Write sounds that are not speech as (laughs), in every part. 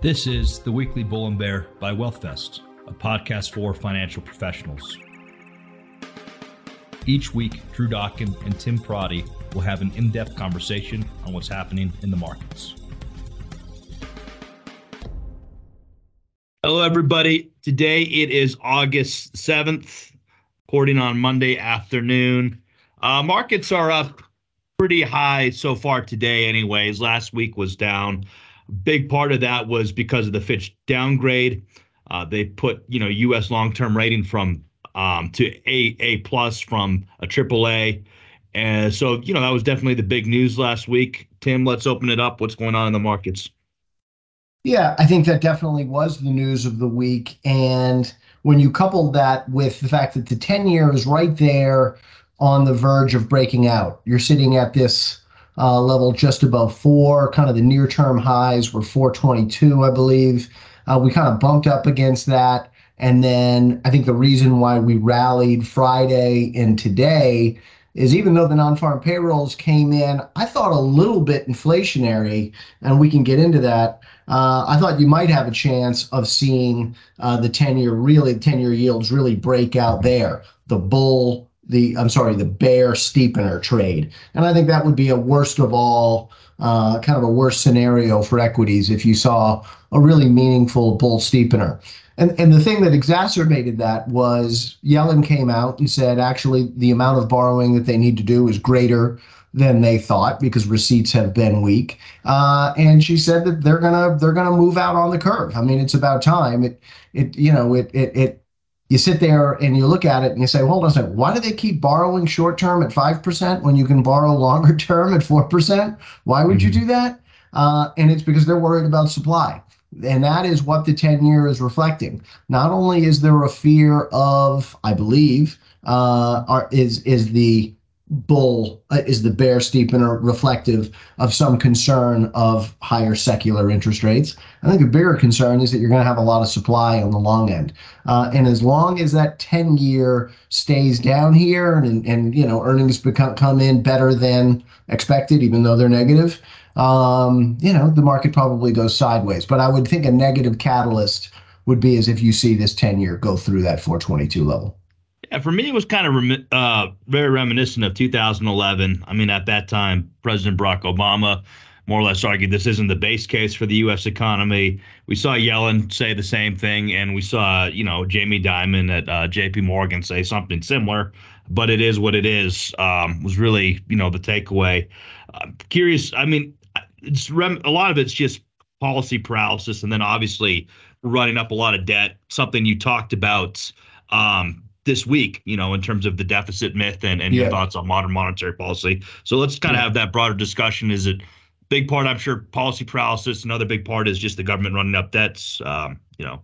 This is the weekly Bull and Bear by WealthVest, a podcast for financial professionals. Each week, Drew Dokken and Tim Pierotti will have an in depth conversation on what's happening in the markets. Hello, everybody. Today it is August 7th, recording on Monday afternoon. Uh, markets are up pretty high so far today, anyways. Last week was down. Big part of that was because of the Fitch downgrade. Uh, they put you know U.S. long-term rating from um, to A A plus from a triple A, and so you know that was definitely the big news last week. Tim, let's open it up. What's going on in the markets? Yeah, I think that definitely was the news of the week, and when you couple that with the fact that the 10 year is right there on the verge of breaking out, you're sitting at this uh, level just above four. Kind of the near term highs were 422, I believe. Uh, we kind of bumped up against that. And then I think the reason why we rallied Friday and today is even though the non-farm payrolls came in, I thought a little bit inflationary, and we can get into that. Uh, I thought you might have a chance of seeing uh, the 10-year really 10-year yields really break out there. The bull the I'm sorry, the bear steepener trade. And I think that would be a worst of all, uh, kind of a worst scenario for equities if you saw a really meaningful bull steepener. And and the thing that exacerbated that was Yellen came out and said actually the amount of borrowing that they need to do is greater than they thought because receipts have been weak. Uh, and she said that they're gonna they're gonna move out on the curve. I mean, it's about time. It it you know it it it you sit there and you look at it and you say, hold on a second, why do they keep borrowing short term at 5% when you can borrow longer (laughs) term at 4%? Why would mm-hmm. you do that? Uh, and it's because they're worried about supply. And that is what the 10 year is reflecting. Not only is there a fear of, I believe, uh, are, is, is the bull uh, is the bear steepener reflective of some concern of higher secular interest rates. I think a bigger concern is that you're going to have a lot of supply on the long end, uh, and as long as that 10 year stays down here and and you know earnings become come in better than expected, even though they're negative, um, you know the market probably goes sideways. But I would think a negative catalyst would be as if you see this 10 year go through that 422 level. For me, it was kind of uh, very reminiscent of 2011. I mean, at that time, President Barack Obama more or less argued this isn't the base case for the U.S. economy. We saw Yellen say the same thing, and we saw, you know, Jamie Dimon at uh, J.P. Morgan say something similar. But it is what it is. Um, was really, you know, the takeaway. Uh, curious. I mean, it's rem- a lot of it's just policy paralysis, and then obviously running up a lot of debt. Something you talked about um, this week, you know, in terms of the deficit myth and, and yeah. your thoughts on modern monetary policy. So let's kind of yeah. have that broader discussion. Is it big part, I'm sure, policy paralysis. Another big part is just the government running up debts, um, you know.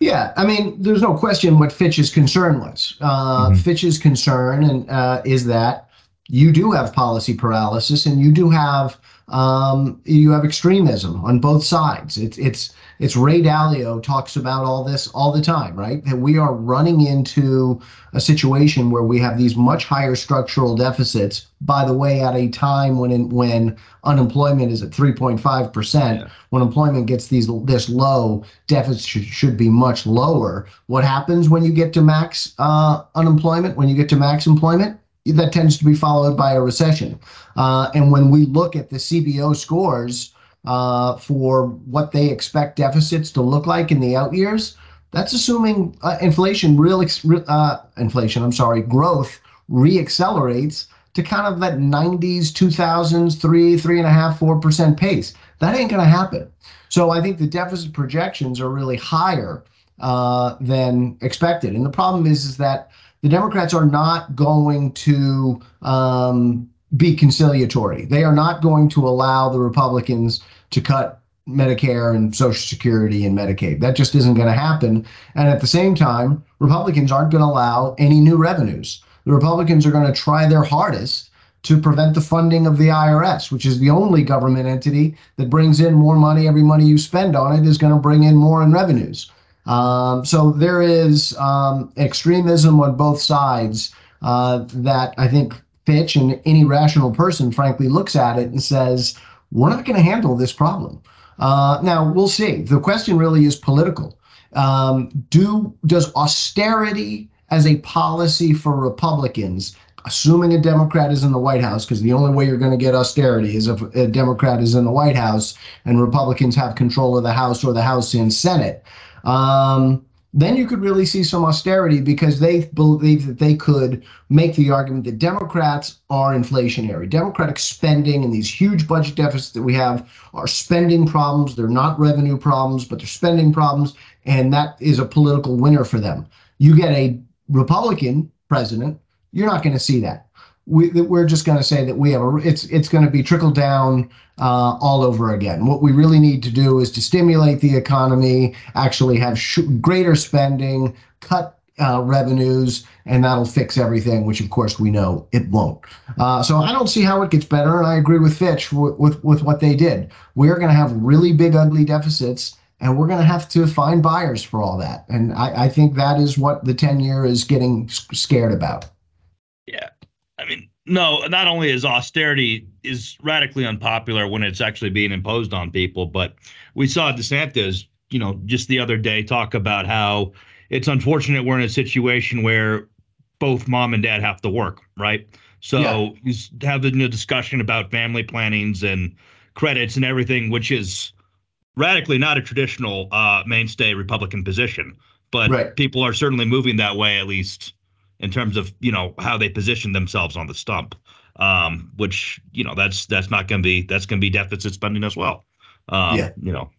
Yeah, I mean, there's no question what Fitch's concern was. Uh, mm-hmm. Fitch's concern and uh, is that you do have policy paralysis and you do have um, you have extremism on both sides. It's it's it's Ray Dalio talks about all this all the time, right? That we are running into a situation where we have these much higher structural deficits. By the way, at a time when in, when unemployment is at 3.5 percent, when employment gets these this low, deficits should, should be much lower. What happens when you get to max uh, unemployment? When you get to max employment, that tends to be followed by a recession. Uh, and when we look at the CBO scores uh, for what they expect deficits to look like in the out years, that's assuming uh, inflation, real uh, inflation, I'm sorry, growth reaccelerates to kind of that 90s, 2000s, three, three and a half, four percent pace. That ain't going to happen. So I think the deficit projections are really higher uh, than expected. And the problem is, is that the Democrats are not going to um, be conciliatory. They are not going to allow the Republicans to cut Medicare and Social Security and Medicaid. That just isn't going to happen. And at the same time, Republicans aren't going to allow any new revenues. The Republicans are going to try their hardest to prevent the funding of the IRS, which is the only government entity that brings in more money. Every money you spend on it is going to bring in more in revenues. Um, so there is um, extremism on both sides uh, that I think Fitch and any rational person, frankly, looks at it and says, we're not going to handle this problem. Uh, now we'll see. The question really is political. Um, do does austerity as a policy for Republicans, assuming a Democrat is in the White House, because the only way you're going to get austerity is if a Democrat is in the White House and Republicans have control of the House or the House and Senate. Um, then you could really see some austerity because they believe that they could make the argument that Democrats are inflationary. Democratic spending and these huge budget deficits that we have are spending problems. They're not revenue problems, but they're spending problems. And that is a political winner for them. You get a Republican president, you're not going to see that we, we're just going to say that we have a it's it's going to be trickle down uh, all over again. What we really need to do is to stimulate the economy, actually have sh- greater spending, cut uh, revenues, and that'll fix everything. Which of course we know it won't. Uh, so I don't see how it gets better, and I agree with Fitch w- with with what they did. We're going to have really big, ugly deficits. And we're going to have to find buyers for all that. And I, I think that is what the 10 year is getting scared about. Yeah. I mean, no, not only is austerity is radically unpopular when it's actually being imposed on people, but we saw DeSantis, you know, just the other day talk about how it's unfortunate we're in a situation where both mom and dad have to work, right? So yeah. he's having a discussion about family plannings and credits and everything, which is radically not a traditional uh, mainstay Republican position. But right. people are certainly moving that way, at least in terms of you know how they position themselves on the stump, um, which you know that's that's not going to be that's going to be deficit spending as well. Um, yeah. You know,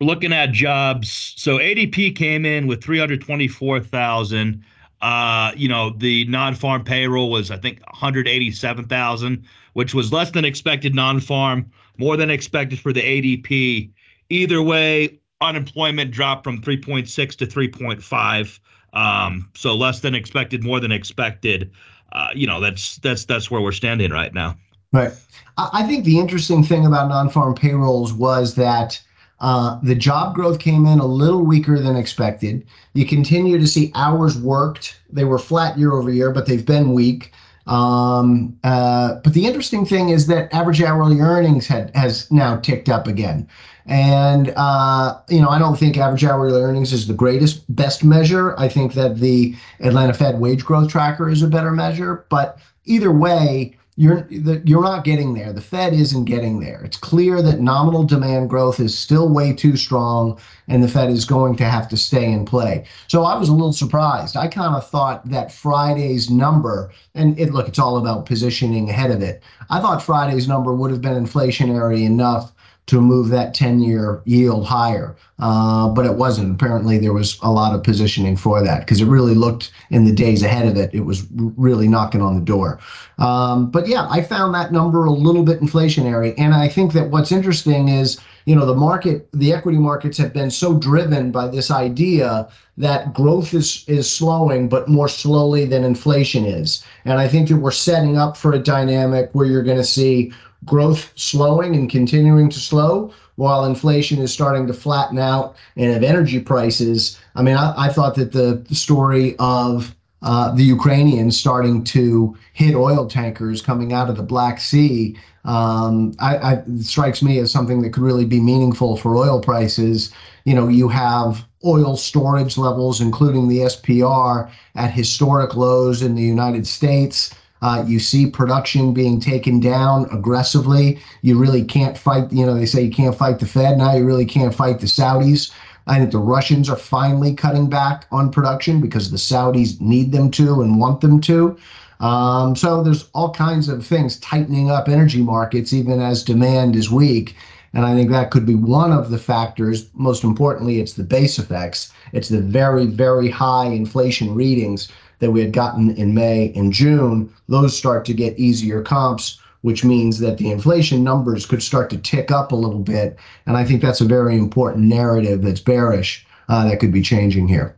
we're looking at jobs. So ADP came in with three hundred twenty-four thousand. Uh, you know, the non-farm payroll was I think one hundred eighty-seven thousand, which was less than expected non-farm, more than expected for the ADP. Either way, unemployment dropped from 3.6 to 3.5. Um, so less than expected, more than expected. Uh, you know, that's that's that's where we're standing right now. Right. I think the interesting thing about non-farm payrolls was that uh, the job growth came in a little weaker than expected. You continue to see hours worked; they were flat year over year, but they've been weak. Um, uh, but the interesting thing is that average hourly earnings had has now ticked up again. And, uh, you know, I don't think average hourly earnings is the greatest, best measure. I think that the Atlanta Fed wage growth tracker is a better measure. But either way, you're the, you're not getting there. The Fed isn't getting there. It's clear that nominal demand growth is still way too strong, and the Fed is going to have to stay in play. So I was a little surprised. I kind of thought that Friday's number, and it look, it's all about positioning ahead of it. I thought Friday's number would have been inflationary enough to move that 10 year yield higher. Uh, but it wasn't. Apparently, there was a lot of positioning for that because it really looked in the days ahead of it, it was really knocking on the door. Um, but yeah, I found that number a little bit inflationary. And I think that what's interesting is, you know, the market, the equity markets have been so driven by this idea that growth is, is slowing, but more slowly than inflation is. And I think that we're setting up for a dynamic where you're going to see growth slowing and continuing to slow while inflation is starting to flatten out and of energy prices. I mean, I, I thought that the, the story of uh, the Ukrainians starting to hit oil tankers coming out of the Black Sea um, I, I, strikes me as something that could really be meaningful for oil prices. You know, you have oil storage levels, including the SPR, at historic lows in the United States. Uh, you see production being taken down aggressively. You really can't fight, you know, they say you can't fight the Fed. Now you really can't fight the Saudis. I think the Russians are finally cutting back on production because the Saudis need them to and want them to. Um, so there's all kinds of things tightening up energy markets, even as demand is weak. And I think that could be one of the factors. Most importantly, it's the base effects. It's the very, very high inflation readings that we had gotten in May and June, those start to get easier comps, which means that the inflation numbers could start to tick up a little bit. And I think that's a very important narrative that's bearish uh, that could be changing here.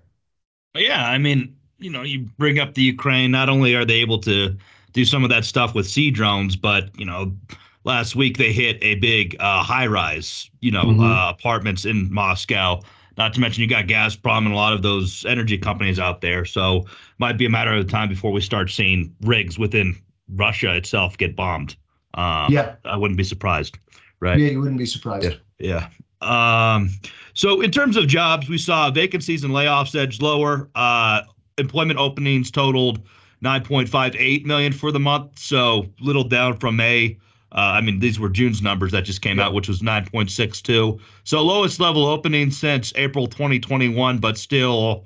Yeah, I mean, you know, you bring up the Ukraine. Not only are they able to do some of that stuff with sea drones, but you know, last week they hit a big uh, high rise, you know, mm-hmm. uh, apartments in Moscow not to mention you got Gazprom and a lot of those energy companies out there. So might be a matter of time before we start seeing rigs within Russia itself get bombed. Um, yeah, I wouldn't be surprised. right? Yeah, you wouldn't be surprised. Yeah. yeah. Um, so in terms of jobs, we saw vacancies and layoffs edge lower. Uh, employment openings totaled 9.58 million for the month, so little down from May. Uh, I mean, these were June's numbers that just came yeah. out, which was 9.62. So lowest level opening since April 2021, but still,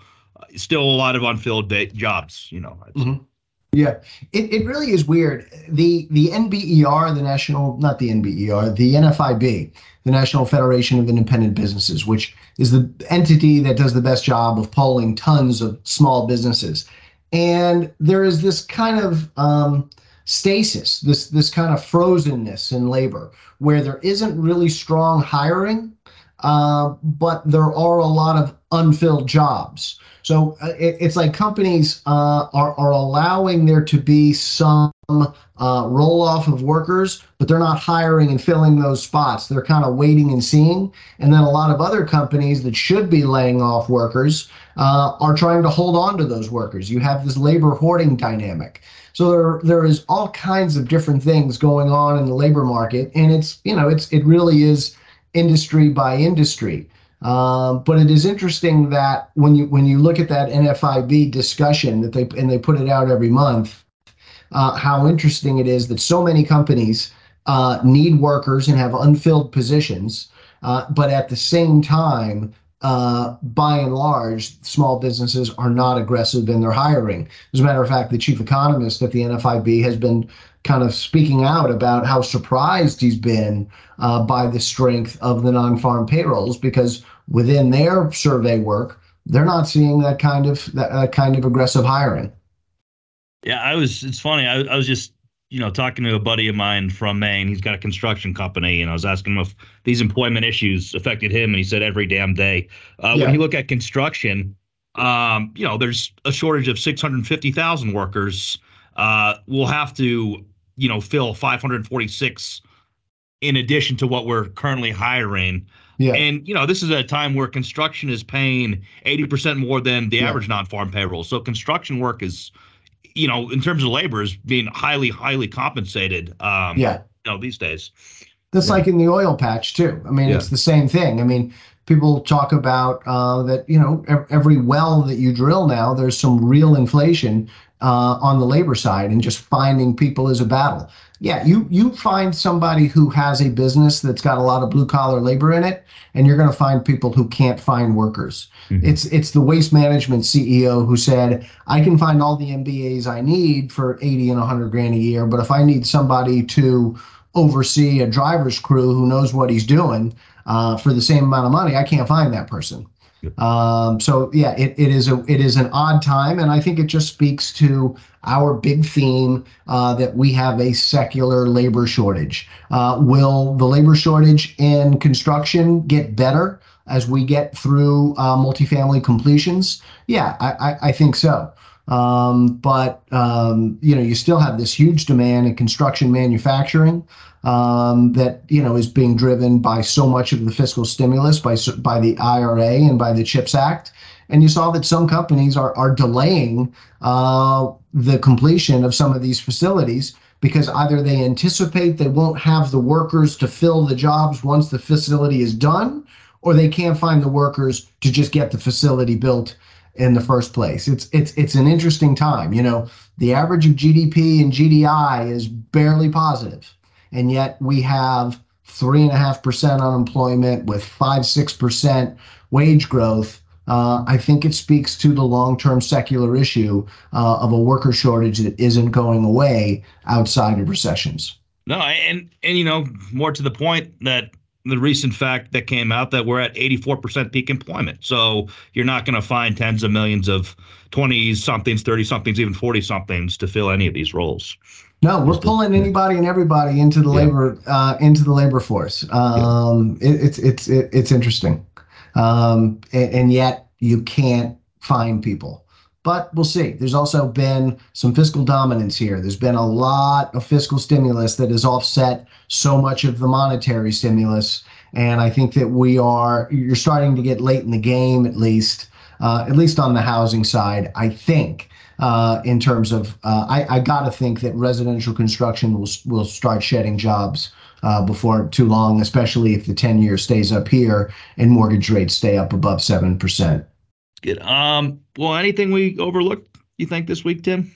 still a lot of unfilled jobs. You know. Mm-hmm. Yeah, it, it really is weird. The the NBER, the national, not the NBER, the NFIB, the National Federation of Independent Businesses, which is the entity that does the best job of polling tons of small businesses. And there is this kind of um, stasis, this this kind of frozenness in labor, where there isn't really strong hiring, uh, but there are a lot of unfilled jobs. So uh, it, it's like companies uh, are, are allowing there to be some uh, roll off of workers, but they're not hiring and filling those spots. They're kind of waiting and seeing. And then a lot of other companies that should be laying off workers uh, are trying to hold on to those workers. You have this labor hoarding dynamic. So there, there is all kinds of different things going on in the labor market, and it's you know it's it really is industry by industry. Um, but it is interesting that when you when you look at that NFIB discussion that they and they put it out every month, uh, how interesting it is that so many companies uh, need workers and have unfilled positions, uh, but at the same time, uh, by and large, small businesses are not aggressive in their hiring. As a matter of fact, the chief economist at the NFIB has been kind of speaking out about how surprised he's been uh, by the strength of the non-farm payrolls because within their survey work, they're not seeing that kind of that kind of aggressive hiring. Yeah, I was. It's funny. I, I was just you know talking to a buddy of mine from Maine. He's got a construction company, and I was asking him if these employment issues affected him, and he said every damn day. Uh, yeah. When you look at construction, um, you know, there's a shortage of 650,000 workers. Uh, we'll have to you know fill 546 in addition to what we're currently hiring. Yeah. And you know, this is a time where construction is paying 80% more than the yeah. average non-farm payroll. So construction work is, you know, in terms of labor is being highly, highly compensated. Um, yeah. You know, these days. That's yeah. like in the oil patch too. I mean, yeah. it's the same thing. I mean, people talk about uh, that, you know, every well that you drill now, there's some real inflation uh, on the labor side and just finding people is a battle. Yeah, you you find somebody who has a business that's got a lot of blue collar labor in it, and you're going to find people who can't find workers. Mm-hmm. It's it's the waste management CEO who said, "I can find all the MBAs I need for 80 and 100 grand a year, but if I need somebody to oversee a driver's crew who knows what he's doing uh, for the same amount of money, I can't find that person." Um, so yeah, it, it is a it is an odd time, and I think it just speaks to our big theme uh, that we have a secular labor shortage. Uh, will the labor shortage in construction get better as we get through uh, multifamily completions? Yeah, I, I, I think so. Um, but um, you know, you still have this huge demand in construction manufacturing um, that you know is being driven by so much of the fiscal stimulus by by the IRA and by the CHIPS Act. And you saw that some companies are are delaying uh, the completion of some of these facilities because either they anticipate they won't have the workers to fill the jobs once the facility is done, or they can't find the workers to just get the facility built in the first place. It's it's it's an interesting time. You know, the average of GDP and GDI is barely positive and yet we have three and a half percent unemployment with five six percent wage growth. Uh, I think it speaks to the long-term secular issue uh, of a worker shortage that isn't going away outside of recessions. No, and and you know more to the point that the recent fact that came out that we're at 84% peak employment. So you're not going to find tens of millions of 20 somethings, 30 somethings, even 40 somethings to fill any of these roles. No, we're pulling anybody and everybody into the yeah. labor uh, into the labor force. Um, yeah. it, it's it's it, it's interesting, um, and, and, yet you can't find people. But we'll see. There's also been some fiscal dominance here. There's been a lot of fiscal stimulus that has offset so much of the monetary stimulus, and I think that we are you're starting to get late in the game, at least uh, at least on the housing side. I think uh, in terms of uh, I, I got to think that residential construction will will start shedding jobs uh, before too long, especially if the 10 year stays up here and mortgage rates stay up above 7%. Good. Um, well, anything we overlooked, you think, this week, Tim?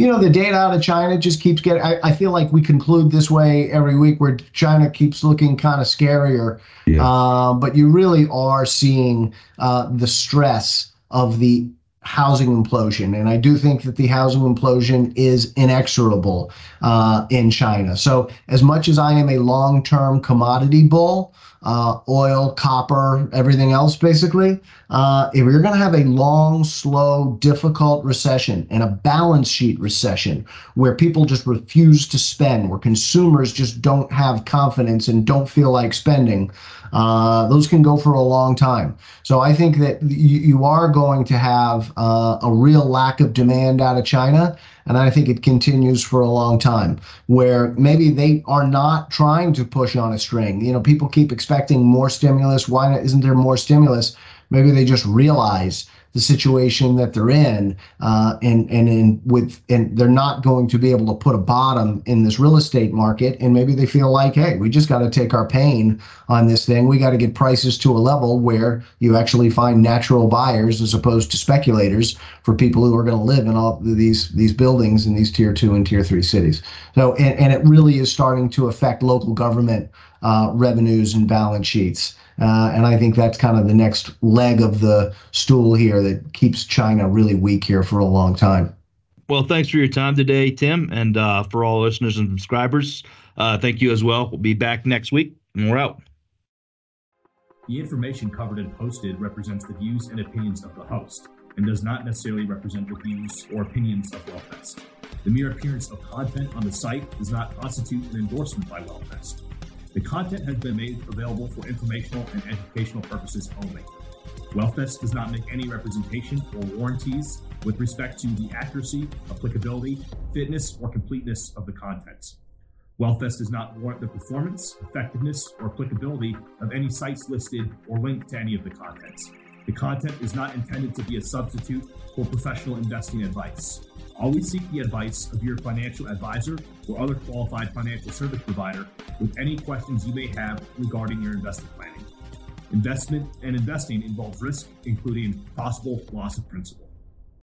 you know, the data out of China just keeps getting. I, I, feel like we conclude this way every week, where China keeps looking kind of scarier. Yeah. Uh, but you really are seeing uh, the stress of the housing implosion. And I do think that the housing implosion is inexorable uh, in China. So, as much as I am a long term commodity bull, uh, oil, copper, everything else, basically. Uh, if you're going to have a long, slow, difficult recession and a balance sheet recession where people just refuse to spend, where consumers just don't have confidence and don't feel like spending, uh, those can go for a long time. So I think that you, you are going to have uh, a real lack of demand out of China. And I think it continues for a long time where maybe they are not trying to push on a string. You know, people keep expecting more stimulus. Why isn't there more stimulus? Maybe they just realize the situation that they're in, uh, and and in with and they're not going to be able to put a bottom in this real estate market, and maybe they feel like, hey, we just got to take our pain on this thing. We got to get prices to a level where you actually find natural buyers as opposed to speculators for people who are going to live in all these these buildings in these tier two and tier three cities. So and, and it really is starting to affect local government uh, revenues and balance sheets. Uh, and I think that's kind of the next leg of the stool here that keeps China really weak here for a long time. Well, thanks for your time today, Tim, and uh, for all listeners and subscribers. Uh, thank you as well. We'll be back next week, and we're out. The information covered and posted represents the views and opinions of the host and does not necessarily represent the views or opinions of WealthVest. The mere appearance of content on the site does not constitute an endorsement by WealthVest. The content has been made available for informational and educational purposes only. WealthVest does not make any representation or warranties with respect to the accuracy, applicability, fitness, or completeness of the contents. WealthVest does not warrant the performance, effectiveness, or applicability of any sites listed or linked to any of the contents. The content is not intended to be a substitute for professional investing advice. Always seek the advice of your financial advisor or other qualified financial service provider with any questions you may have regarding your investment planning. Investment and investing involves risk, including possible loss of principal.